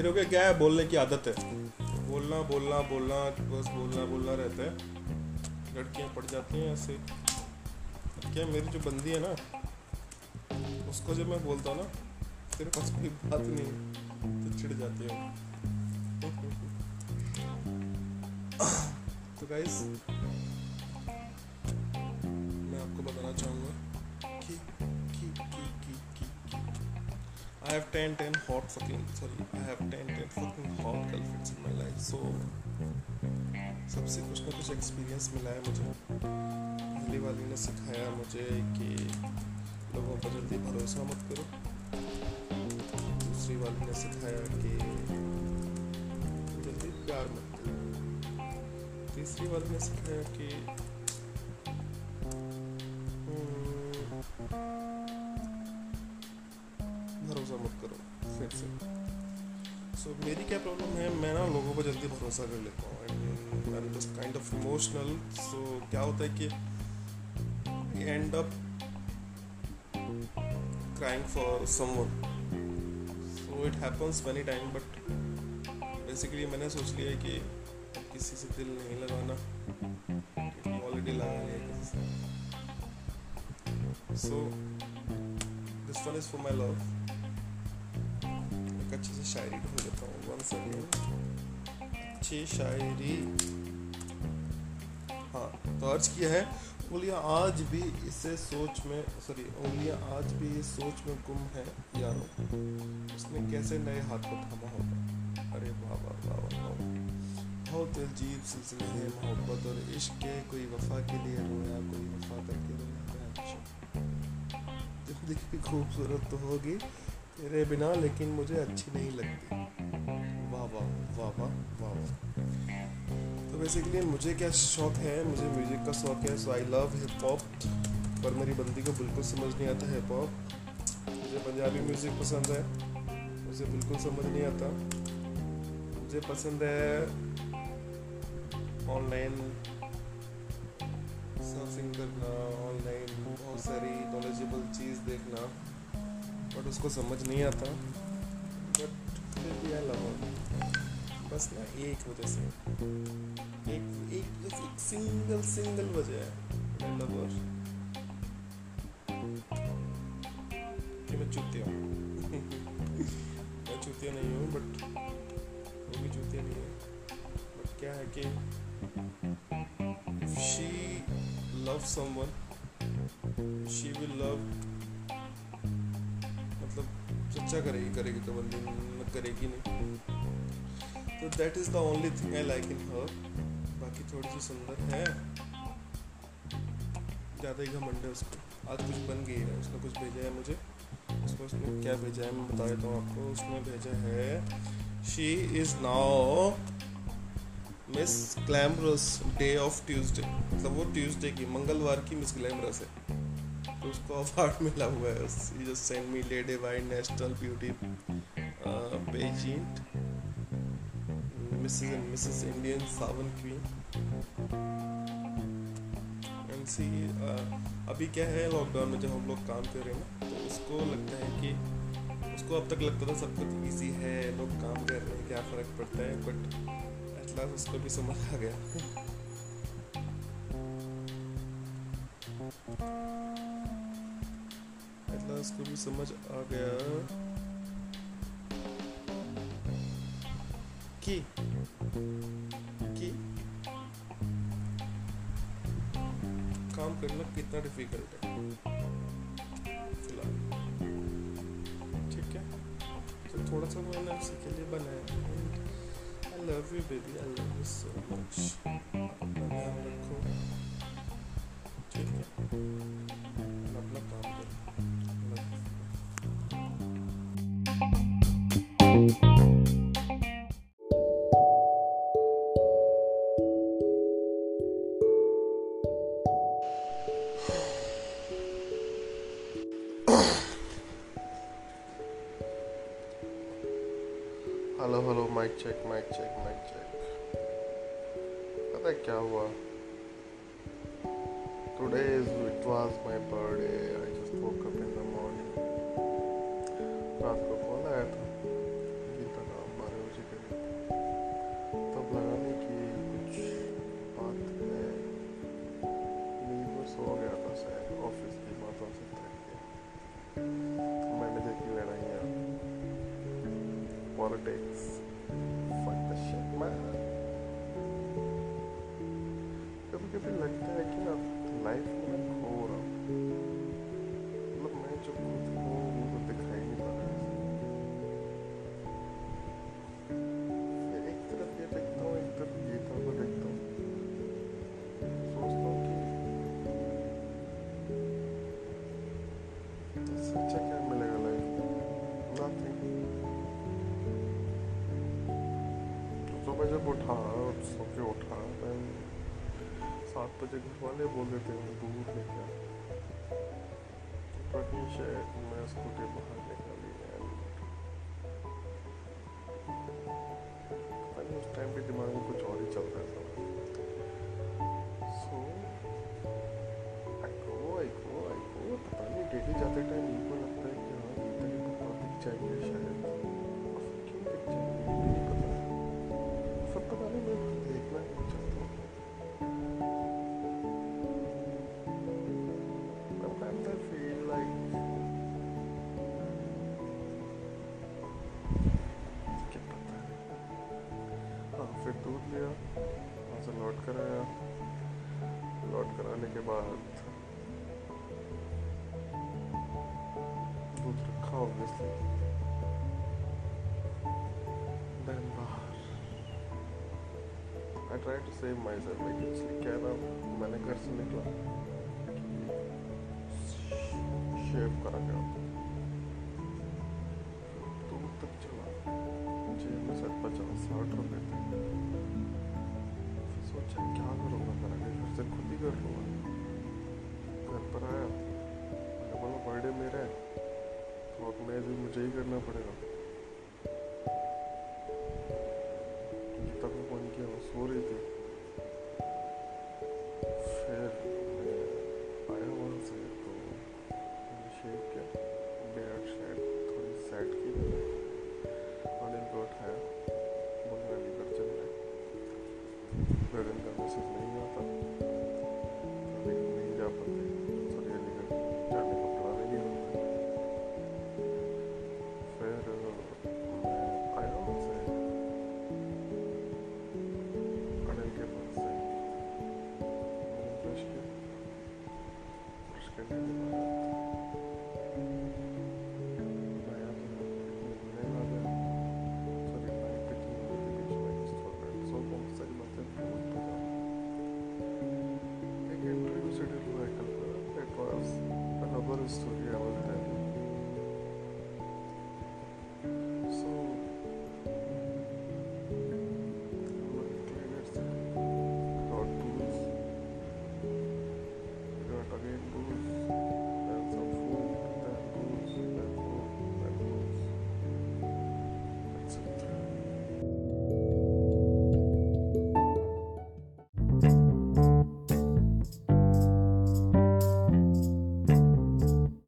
मेरे को क्या है बोलने की आदत है? बोलना बोलना बोलना, बस बोलना बोलना रहता है। लड़कियाँ पड़ जाती हैं ऐसे। क्या मेरी जो बंदी है ना, उसको जब मैं बोलता हूँ ना, तेरे पास कोई बात नहीं तो चिढ़ जाती है। तो गाइस मैं आपको बताना चाहूँगा। I have 10 10 hot fucking, sorry, I have 10 10 fucking hot girlfriends in my life, so, सबसे कुछ ना कुछ एक्सपीरियंस मिला है मुझे। पहली वाली ने सिखाया मुझे कि लोगों पर जल्दी भरोसा मत करो। दूसरी वाली ने सिखाया कि जल्दी प्यार मत करो। तीसरी वाली ने सिखाया कि फिर से सो so, मेरी क्या प्रॉब्लम है मैं ना लोगों पर जल्दी भरोसा कर लेता हूँ. Am just kind of emotional so क्या होता है कि end up crying for someone. So it happens many time but basically मैंने सोच लिया कि किसी से दिल नहीं लगाना. ऑलरेडी लगा लिया किसी से this one is for my love. एक अच्छी सी शायरी ढूंढ लेता हूँ वन सेकेंड अच्छी शायरी। हाँ तो अर्ज़ किया है उंगलियाँ आज भी इसे सोच में सॉरी उंगलियाँ आज भी इस सोच में गुम है यारो उसने कैसे नए हाथ को थामा होगा? अरे वाह वाह वाह बहुत अजीब सिलसिले हैं मोहब्बत और इश्क के कोई वफा के लिए रोया, कोई वफा करके रोया अच्छा। ज़िंदगी खूबसूरत तो होगी। तेरे बिना लेकिन मुझे अच्छी नहीं लगती। वाह वाह वाह वाह वाह वाह। तो बेसिकली मुझे क्या शौक है? मुझे म्यूज़िक का शौक है so I love hip hop पर मेरी बंदी को बिल्कुल समझ नहीं आता हिप हॉप मुझे पंजाबी म्यूज़िक पसंद है मुझे बिल्कुल समझ नहीं आता। मुझे पसंद है ऑनलाइन सर्फिंग करना ऑनलाइन बहुत सारी नॉलेजेबल चीज़ देखना। बट उसको समझ नहीं आता। बट फिर भी आई लव बस ना, एक वजह से। एक एक, बस एक सिंगल सिंगल वजह है। मैं लवर कि मैं चूतिया हूँ। मैं चूतिया नहीं हूँ, बट वो भी चूतिया नहीं है। बट क्या है कि she love someone she will love मतलब सच्चा करेगी करेगी तो बंदी करेगी नहीं। तो that is the only thing I like in her बाकी थोड़ी सी सुंदर है। ज़्यादा ही घमंड है उसको। आज कुछ बन गई है, उसने कुछ भेजा है मुझे। उसको उसने क्या भेजा है, मैं बता देता हूँ आपको। उसने भेजा है she is now miss glamorous day of Tuesday मतलब वो ट्यूसडे की, मंगलवार की मिस ग्लैमरस है। उसको अवार्ड मिला हुआ है। He just send me lady wide national beauty pageant Mrs and Mrs Indian Sawan queen and see अभी क्या है लॉकडाउन में जब हम लोग काम कर रहे हैं ना तो उसको लगता है कि, उसको अब तक लगता था सब कुछ ईजी है, लोग काम कर रहे हैं, क्या फ़र्क पड़ता है? बट एट लास्ट उसको भी समझ आ गया। एट लास्ट को भी समझ आ गया। कि? कि? काम करना कितना डिफ़िकल्ट है। फ़िलहाल। ठीक है? तो थोड़ा सा मैंने उसी के लिए बनाया। I love you baby I love you so much अपना ध्यान रखो। ठीक है? Mike check mike check mike check पता क्या हुआ? Today it was my birthday I just woke up in the morning रात को कॉल आया था? गीता तो का बारह बजे के तब तो लगा नहीं कि कुछ बात है। नहीं वो तो सो गया था शायद। ऑफ़िस की बातों से थक गया। मैनेजर की लड़ाइयाँ पॉलिटिक्स अच्छा क्या मिलेगा लाइफ में नथिंग सुबह जब उठा और सो के उठा मैं सात बजे घर वाले बोल देते हैं दूर लेके है मैं स्कूटी बाहर निकाली नहीं उस टाइम पे दिमाग में कुछ और ही चल रहा था डेली जाते टाइम इनको लगता है कि हाँ गीता के दिख जाएँगे शायद। हाँ फिर दूध लिया, वहाँ से लौट कर आया। लौट कर आने के बाद दूध रखा then देन बाहर आई to save myself, I इसलिए क्या ना मैंने घर से निकला। शेव करा गया मुझे ही करना पड़ेगा। गीता को फ़ोन किया सो रही थी। फिर आया वहाँ से तो किया? शेड थोड़ी सेट की और इनको उठाया बोले अलीगढ़ चल रहे दो दिन का मैसेज नहीं आता। नहीं जा पाते। still here.